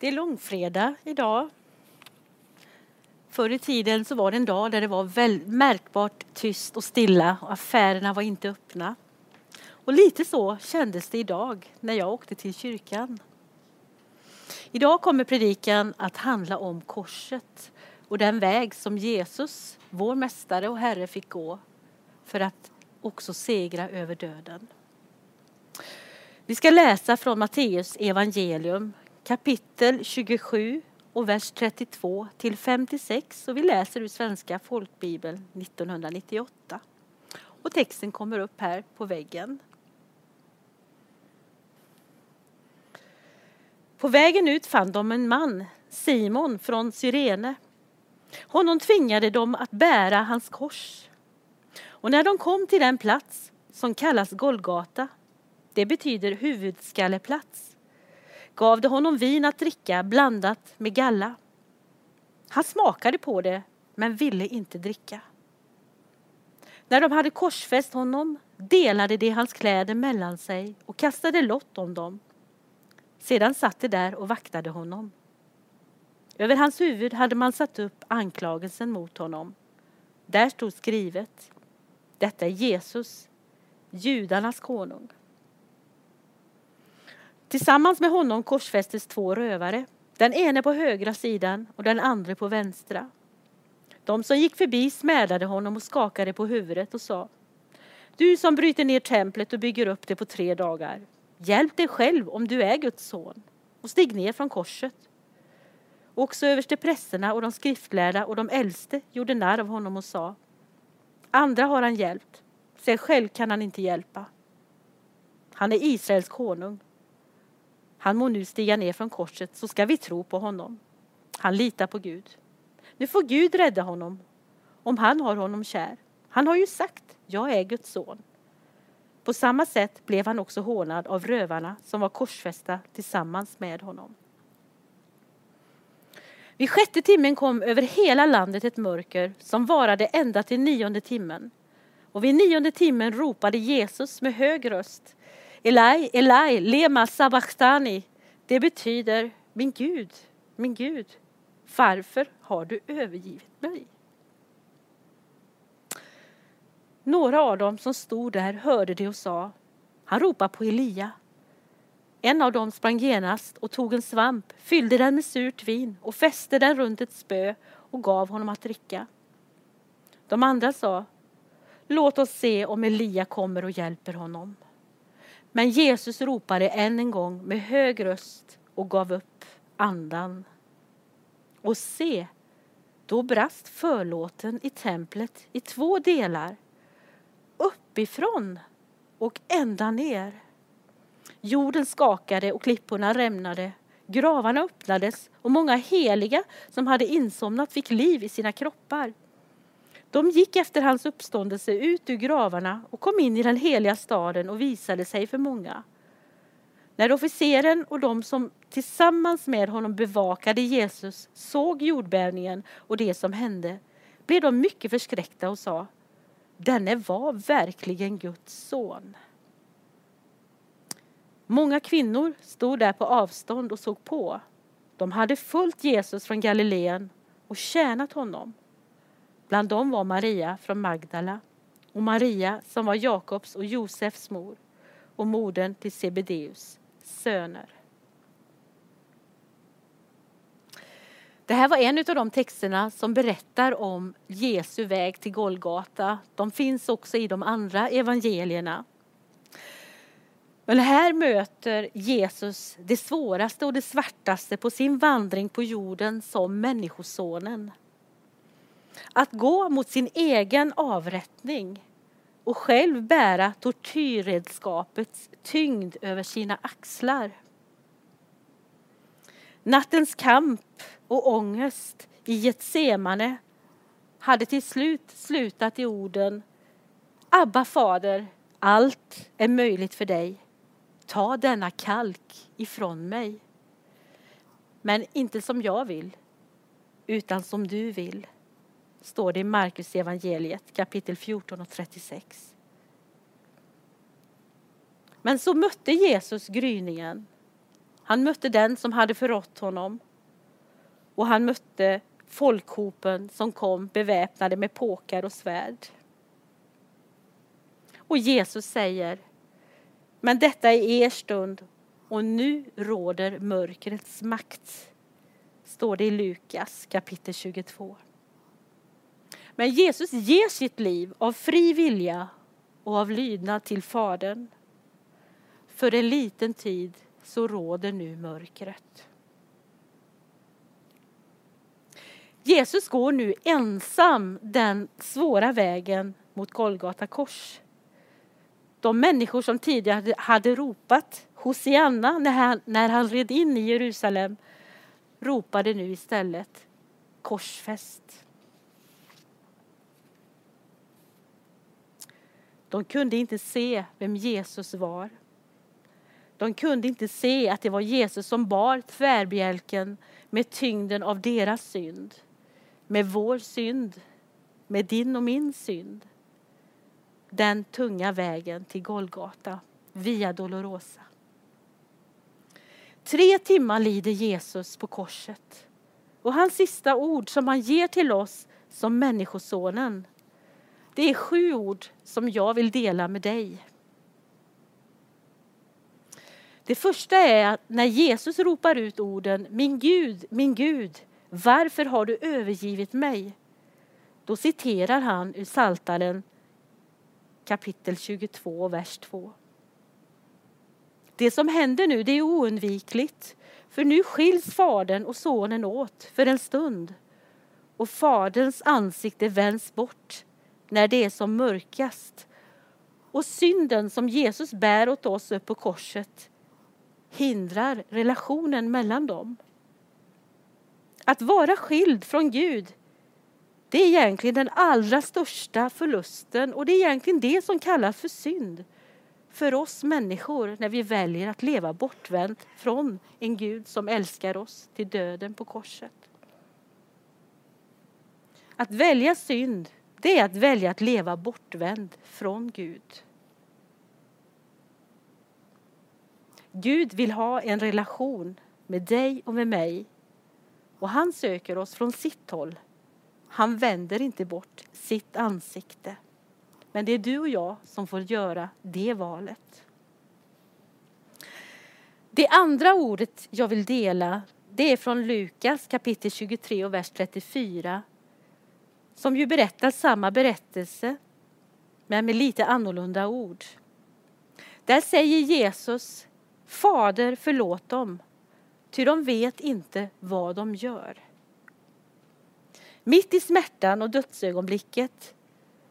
Det är långfredag idag. Förr i tiden så var det en dag där det var väl, märkbart tyst och stilla och affärerna var inte öppna. Och lite så kändes det idag när jag åkte till kyrkan. Idag kommer predikan att handla om korset och den väg som Jesus, vår mästare och Herre, fick gå för att också segra över döden. Vi ska läsa från Matteus evangelium kapitel 27 och vers 32 till 56 och vi läser ur Svenska folkbibeln 1998. Och texten kommer upp här på väggen. På vägen ut fann de en man, Simon från Cyrene. Honom tvingade de att bära hans kors. Och när de kom till den plats som kallas Golgata, det betyder huvudskalleplats, gav de honom vin att dricka blandat med galla. Han smakade på det men ville inte dricka. När de hade korsfäst honom delade de hans kläder mellan sig och kastade lott om dem. Sedan satt de där och vaktade honom. Över hans huvud hade man satt upp anklagelsen mot honom. Där stod skrivet Detta är Jesus, judarnas konung. Tillsammans med honom korsfästes två rövare, den ene på högra sidan och den andra på vänstra. De som gick förbi smädade honom och skakade på huvudet och sa Du som bryter ner templet och bygger upp det på tre dagar, hjälp dig själv om du är Guds son och stig ner från korset. Också översteprästerna och de skriftlärda och de äldste gjorde narr av honom och sa Andra har han hjälpt, sig själv kan han inte hjälpa. Han är Israels konung. Han må nu stiga ner från korset så ska vi tro på honom. Han litar på Gud. Nu får Gud rädda honom om han har honom kär. Han har ju sagt, jag är Guds son. På samma sätt blev han också hånad av rövarna som var korsfästa tillsammans med honom. Vid sjätte timmen kom över hela landet ett mörker som varade ända till nionde timmen. Och vid nionde timmen ropade Jesus med hög röst Elai, Elai, lema sabachthani. Det betyder min Gud, min Gud, varför har du övergivit mig? Några av dem som stod där hörde det och sa, han ropar på Elia. En av dem sprang genast och tog en svamp, fyllde den med surt vin och fäste den runt ett spö och gav honom att dricka. De andra sa, låt oss se om Elia kommer och hjälper honom. Men Jesus ropade än en gång med hög röst och gav upp andan. Och se, då brast förlåten i templet i två delar, uppifrån och ända ner. Jorden skakade och klipporna rämnade. Gravarna öppnades och många heliga som hade insomnat fick liv i sina kroppar. De gick efter hans uppståndelse ut ur gravarna och kom in i den heliga staden och visade sig för många. När officeren och de som tillsammans med honom bevakade Jesus såg jordbävningen och det som hände blev de mycket förskräckta och sa Denne var verkligen Guds son. Många kvinnor stod där på avstånd och såg på. De hade följt Jesus från Galileen och tjänat honom. Bland dem var Maria från Magdala och Maria som var Jakobs och Josefs mor och modern till Sebedeus söner. Det här var en av de texterna som berättar om Jesu väg till Golgata. De finns också i de andra evangelierna. Men här möter Jesus det svåraste och det svartaste på sin vandring på jorden som Människosonen. Att gå mot sin egen avrättning och själv bära tortyrredskapets tyngd över sina axlar. Nattens kamp och ångest i Getsemane hade till slut slutat i orden Abba fader, allt är möjligt för dig. Ta denna kalk ifrån mig. Men inte som jag vill, utan som du vill står det i Markus evangeliet kapitel 14 och 36. Men så mötte Jesus gryningen. Han mötte den som hade förrått honom. Och han mötte folkhopen som kom beväpnade med påkar och svärd. Och Jesus säger, men detta är er stund och nu råder mörkrets makt. Står det i Lukas kapitel 22. Men Jesus ger sitt liv av fri vilja och av lydnad till Fadern. För en liten tid så råder nu mörkret. Jesus går nu ensam den svåra vägen mot Golgata kors. De människor som tidigare hade ropat Hosianna när han, när han red in i Jerusalem ropade nu istället korsfäst. De kunde inte se vem Jesus var. De kunde inte se att det var Jesus som bar tvärbjälken med tyngden av deras synd. Med vår synd, med din och min synd. Den tunga vägen till Golgata, via Dolorosa. Tre timmar lider Jesus på korset. Och hans sista ord som han ger till oss som Människosonen, det är sju ord som jag vill dela med dig. Det första är att när Jesus ropar ut orden Min Gud, min Gud, varför har du övergivit mig? Då citerar han ur Saltaren kapitel 22, vers 2. Det som händer nu det är oundvikligt. För nu skiljs fadern och sonen åt för en stund. Och faderns ansikte vänds bort när det är som mörkast. Och synden som Jesus bär åt oss upp på korset hindrar relationen mellan dem. Att vara skild från Gud det är egentligen den allra största förlusten och det är egentligen det som kallas för synd för oss människor när vi väljer att leva bortvänt från en Gud som älskar oss till döden på korset. Att välja synd, det är att välja att leva bortvänd från Gud. Gud vill ha en relation med dig och med mig och han söker oss från sitt håll. Han vänder inte bort sitt ansikte. Men det är du och jag som får göra det valet. Det andra ordet jag vill dela det är från Lukas kapitel 23 och vers 34 som ju berättar samma berättelse men med lite annorlunda ord. Där säger Jesus Fader förlåt dem, ty de vet inte vad de gör. Mitt i smärtan och dödsögonblicket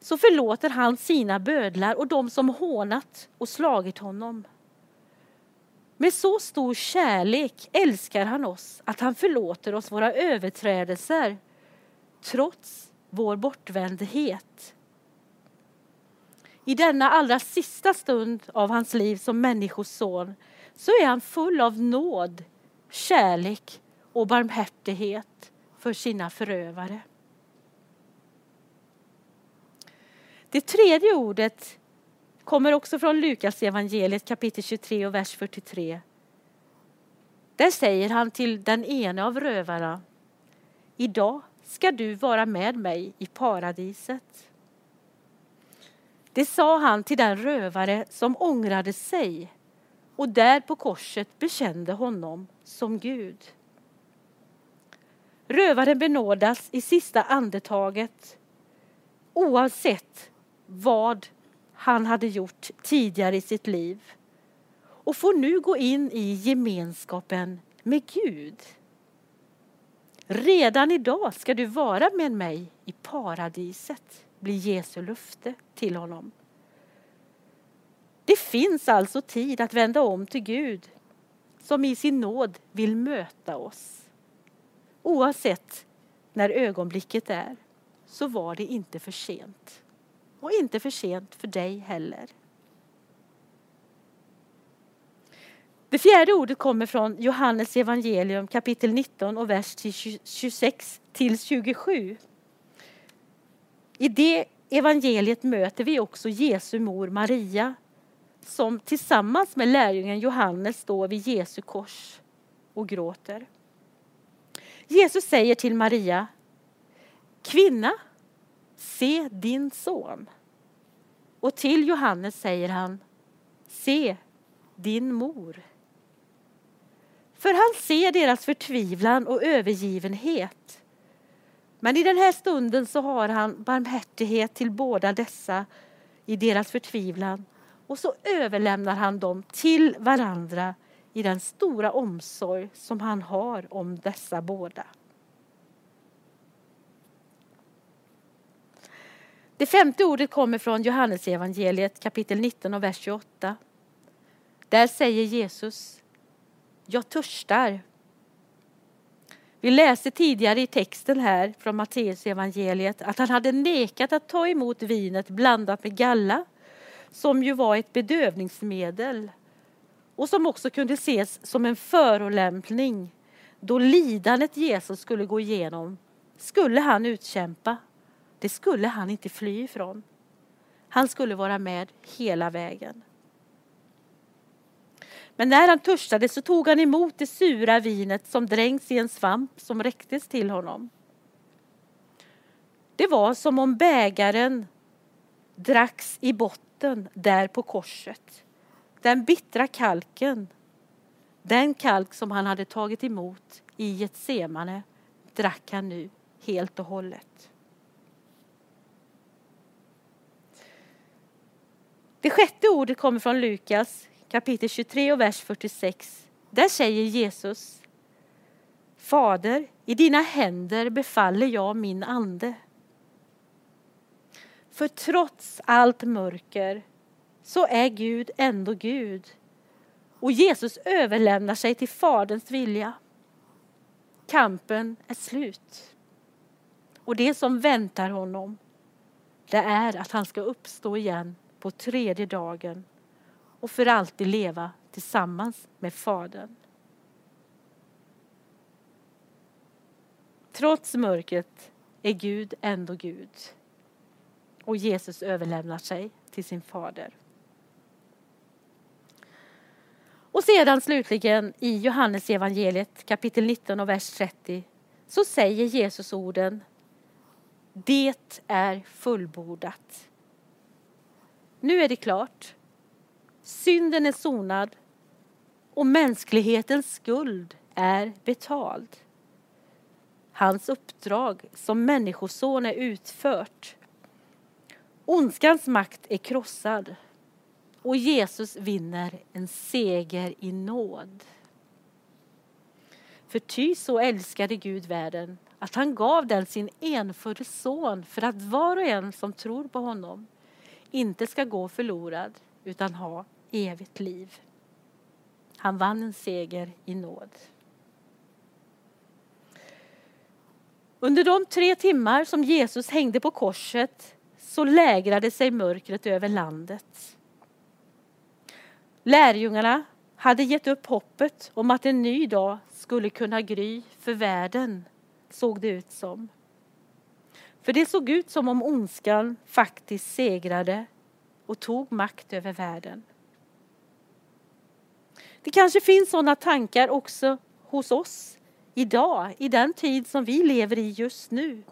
så förlåter han sina bödlar och de som hånat och slagit honom. Med så stor kärlek älskar han oss att han förlåter oss våra överträdelser trots vår bortvändhet. I denna allra sista stund av hans liv som människoson så är han full av nåd, kärlek och barmhärtighet för sina förövare. Det tredje ordet kommer också från Lukas evangeliet kapitel 23 och vers 43. Där säger han till den ene av rövarna Idag ska du vara med mig i paradiset. Det sa han till den rövare som ångrade sig och där på korset bekände honom som Gud. Rövaren benådas i sista andetaget oavsett vad han hade gjort tidigare i sitt liv och får nu gå in i gemenskapen med Gud. Redan idag ska du vara med mig i paradiset, blir Jesu löfte till honom. Det finns alltså tid att vända om till Gud som i sin nåd vill möta oss. Oavsett när ögonblicket är så var det inte för sent och inte för sent för dig heller. Det fjärde ordet kommer från Johannes evangelium kapitel 19 och vers 26 till 27. I det evangeliet möter vi också Jesu mor Maria som tillsammans med lärjungen Johannes står vid Jesu kors och gråter. Jesus säger till Maria, kvinna, se din son. Och till Johannes säger han, se din mor. För han ser deras förtvivlan och övergivenhet. Men i den här stunden så har han barmhärtighet till båda dessa i deras förtvivlan och så överlämnar han dem till varandra i den stora omsorg som han har om dessa båda. Det femte ordet kommer från Johannesevangeliet kapitel 19 och vers 28. Där säger Jesus, jag törstar. Vi läste tidigare i texten här från Matteus evangeliet att han hade nekat att ta emot vinet blandat med galla som ju var ett bedövningsmedel och som också kunde ses som en förolämpning då lidandet Jesus skulle gå igenom skulle han utkämpa. Det skulle han inte fly ifrån. Han skulle vara med hela vägen. Men när han törstade så tog han emot det sura vinet som dränkts i en svamp som räcktes till honom. Det var som om bägaren dracks i botten där på korset. Den bittra kalken, den kalk som han hade tagit emot i Getsemane, drack han nu helt och hållet. Det sjätte ordet kommer från Lukas kapitel 23 och vers 46. Där säger Jesus Fader, i dina händer befaller jag min ande. För trots allt mörker så är Gud ändå Gud. Och Jesus överlämnar sig till Faderns vilja. Kampen är slut. Och det som väntar honom det är att han ska uppstå igen på tredje dagen och för alltid leva tillsammans med Fadern. Trots mörkret är Gud ändå Gud. Och Jesus överlämnar sig till sin fader. Och sedan slutligen i Johannes evangeliet kapitel 19 och vers 30 så säger Jesus orden Det är fullbordat. Nu är det klart. Synden är sonad och mänsklighetens skuld är betald. Hans uppdrag som människoson är utfört. Ondskans makt är krossad och Jesus vinner en seger i nåd. För ty så älskade Gud världen att han gav den sin enfödde son för att var och en som tror på honom inte ska gå förlorad utan ha evigt liv. Han vann en seger i nåd. Under de tre timmar som Jesus hängde på korset så lägrade sig mörkret över landet. Lärjungarna hade gett upp hoppet om att en ny dag skulle kunna gry för världen, såg det ut som. För det såg ut som om ondskan faktiskt segrade och tog makt över världen. Det kanske finns sådana tankar också hos oss idag, i den tid som vi lever i just nu.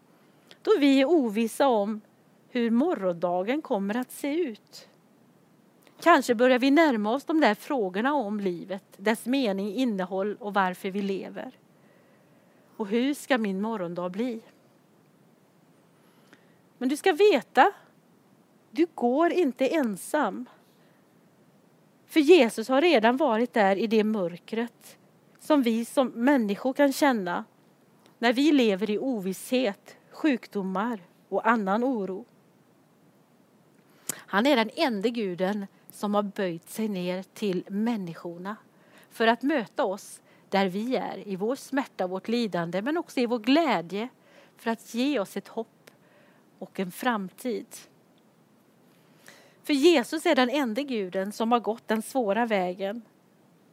Då vi är ovissa om hur morgondagen kommer att se ut. Kanske börjar vi närma oss de där frågorna om livet, dess mening, innehåll och varför vi lever. Och hur ska min morgondag bli? Men du ska veta, du går inte ensam. För Jesus har redan varit där i det mörkret som vi som människor kan känna när vi lever i ovisshet, sjukdomar och annan oro. Han är den enda guden som har böjt sig ner till människorna för att möta oss där vi är, i vår smärta och vårt lidande men också i vår glädje för att ge oss ett hopp och en framtid. För Jesus är den enda guden som har gått den svåra vägen,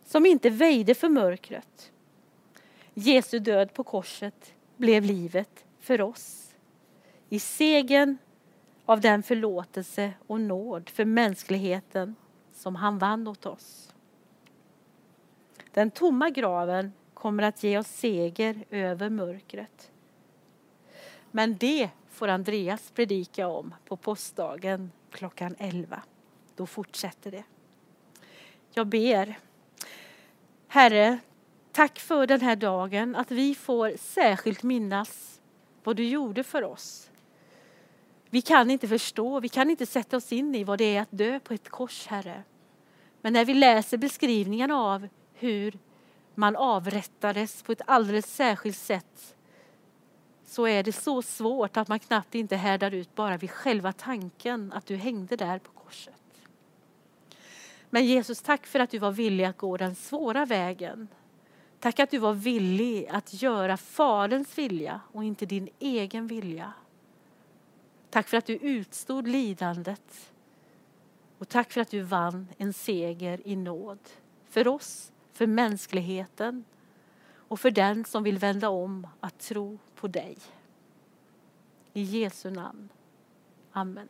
som inte väjde för mörkret. Jesu död på korset blev livet för oss. I segern av den förlåtelse och nåd för mänskligheten som han vann åt oss. Den tomma graven kommer att ge oss seger över mörkret. Men det får Andreas predika om på påskdagen klockan 11. Då fortsätter det. Jag ber. Herre, tack för den här dagen, att vi får särskilt minnas vad du gjorde för oss. Vi kan inte förstå, vi kan inte sätta oss in i vad det är att dö på ett kors, Herre. Men när vi läser beskrivningen av hur man avrättades på ett alldeles särskilt sätt så är det så svårt att man knappt inte härdar ut bara vid själva tanken att du hängde där på korset. Men Jesus, tack för att du var villig att gå den svåra vägen. Tack att du var villig att göra Faderns vilja och inte din egen vilja. Tack för att du utstod lidandet. Och tack för att du vann en seger i nåd. För oss, för mänskligheten och för den som vill vända om att tro på dig. I Jesu namn. Amen.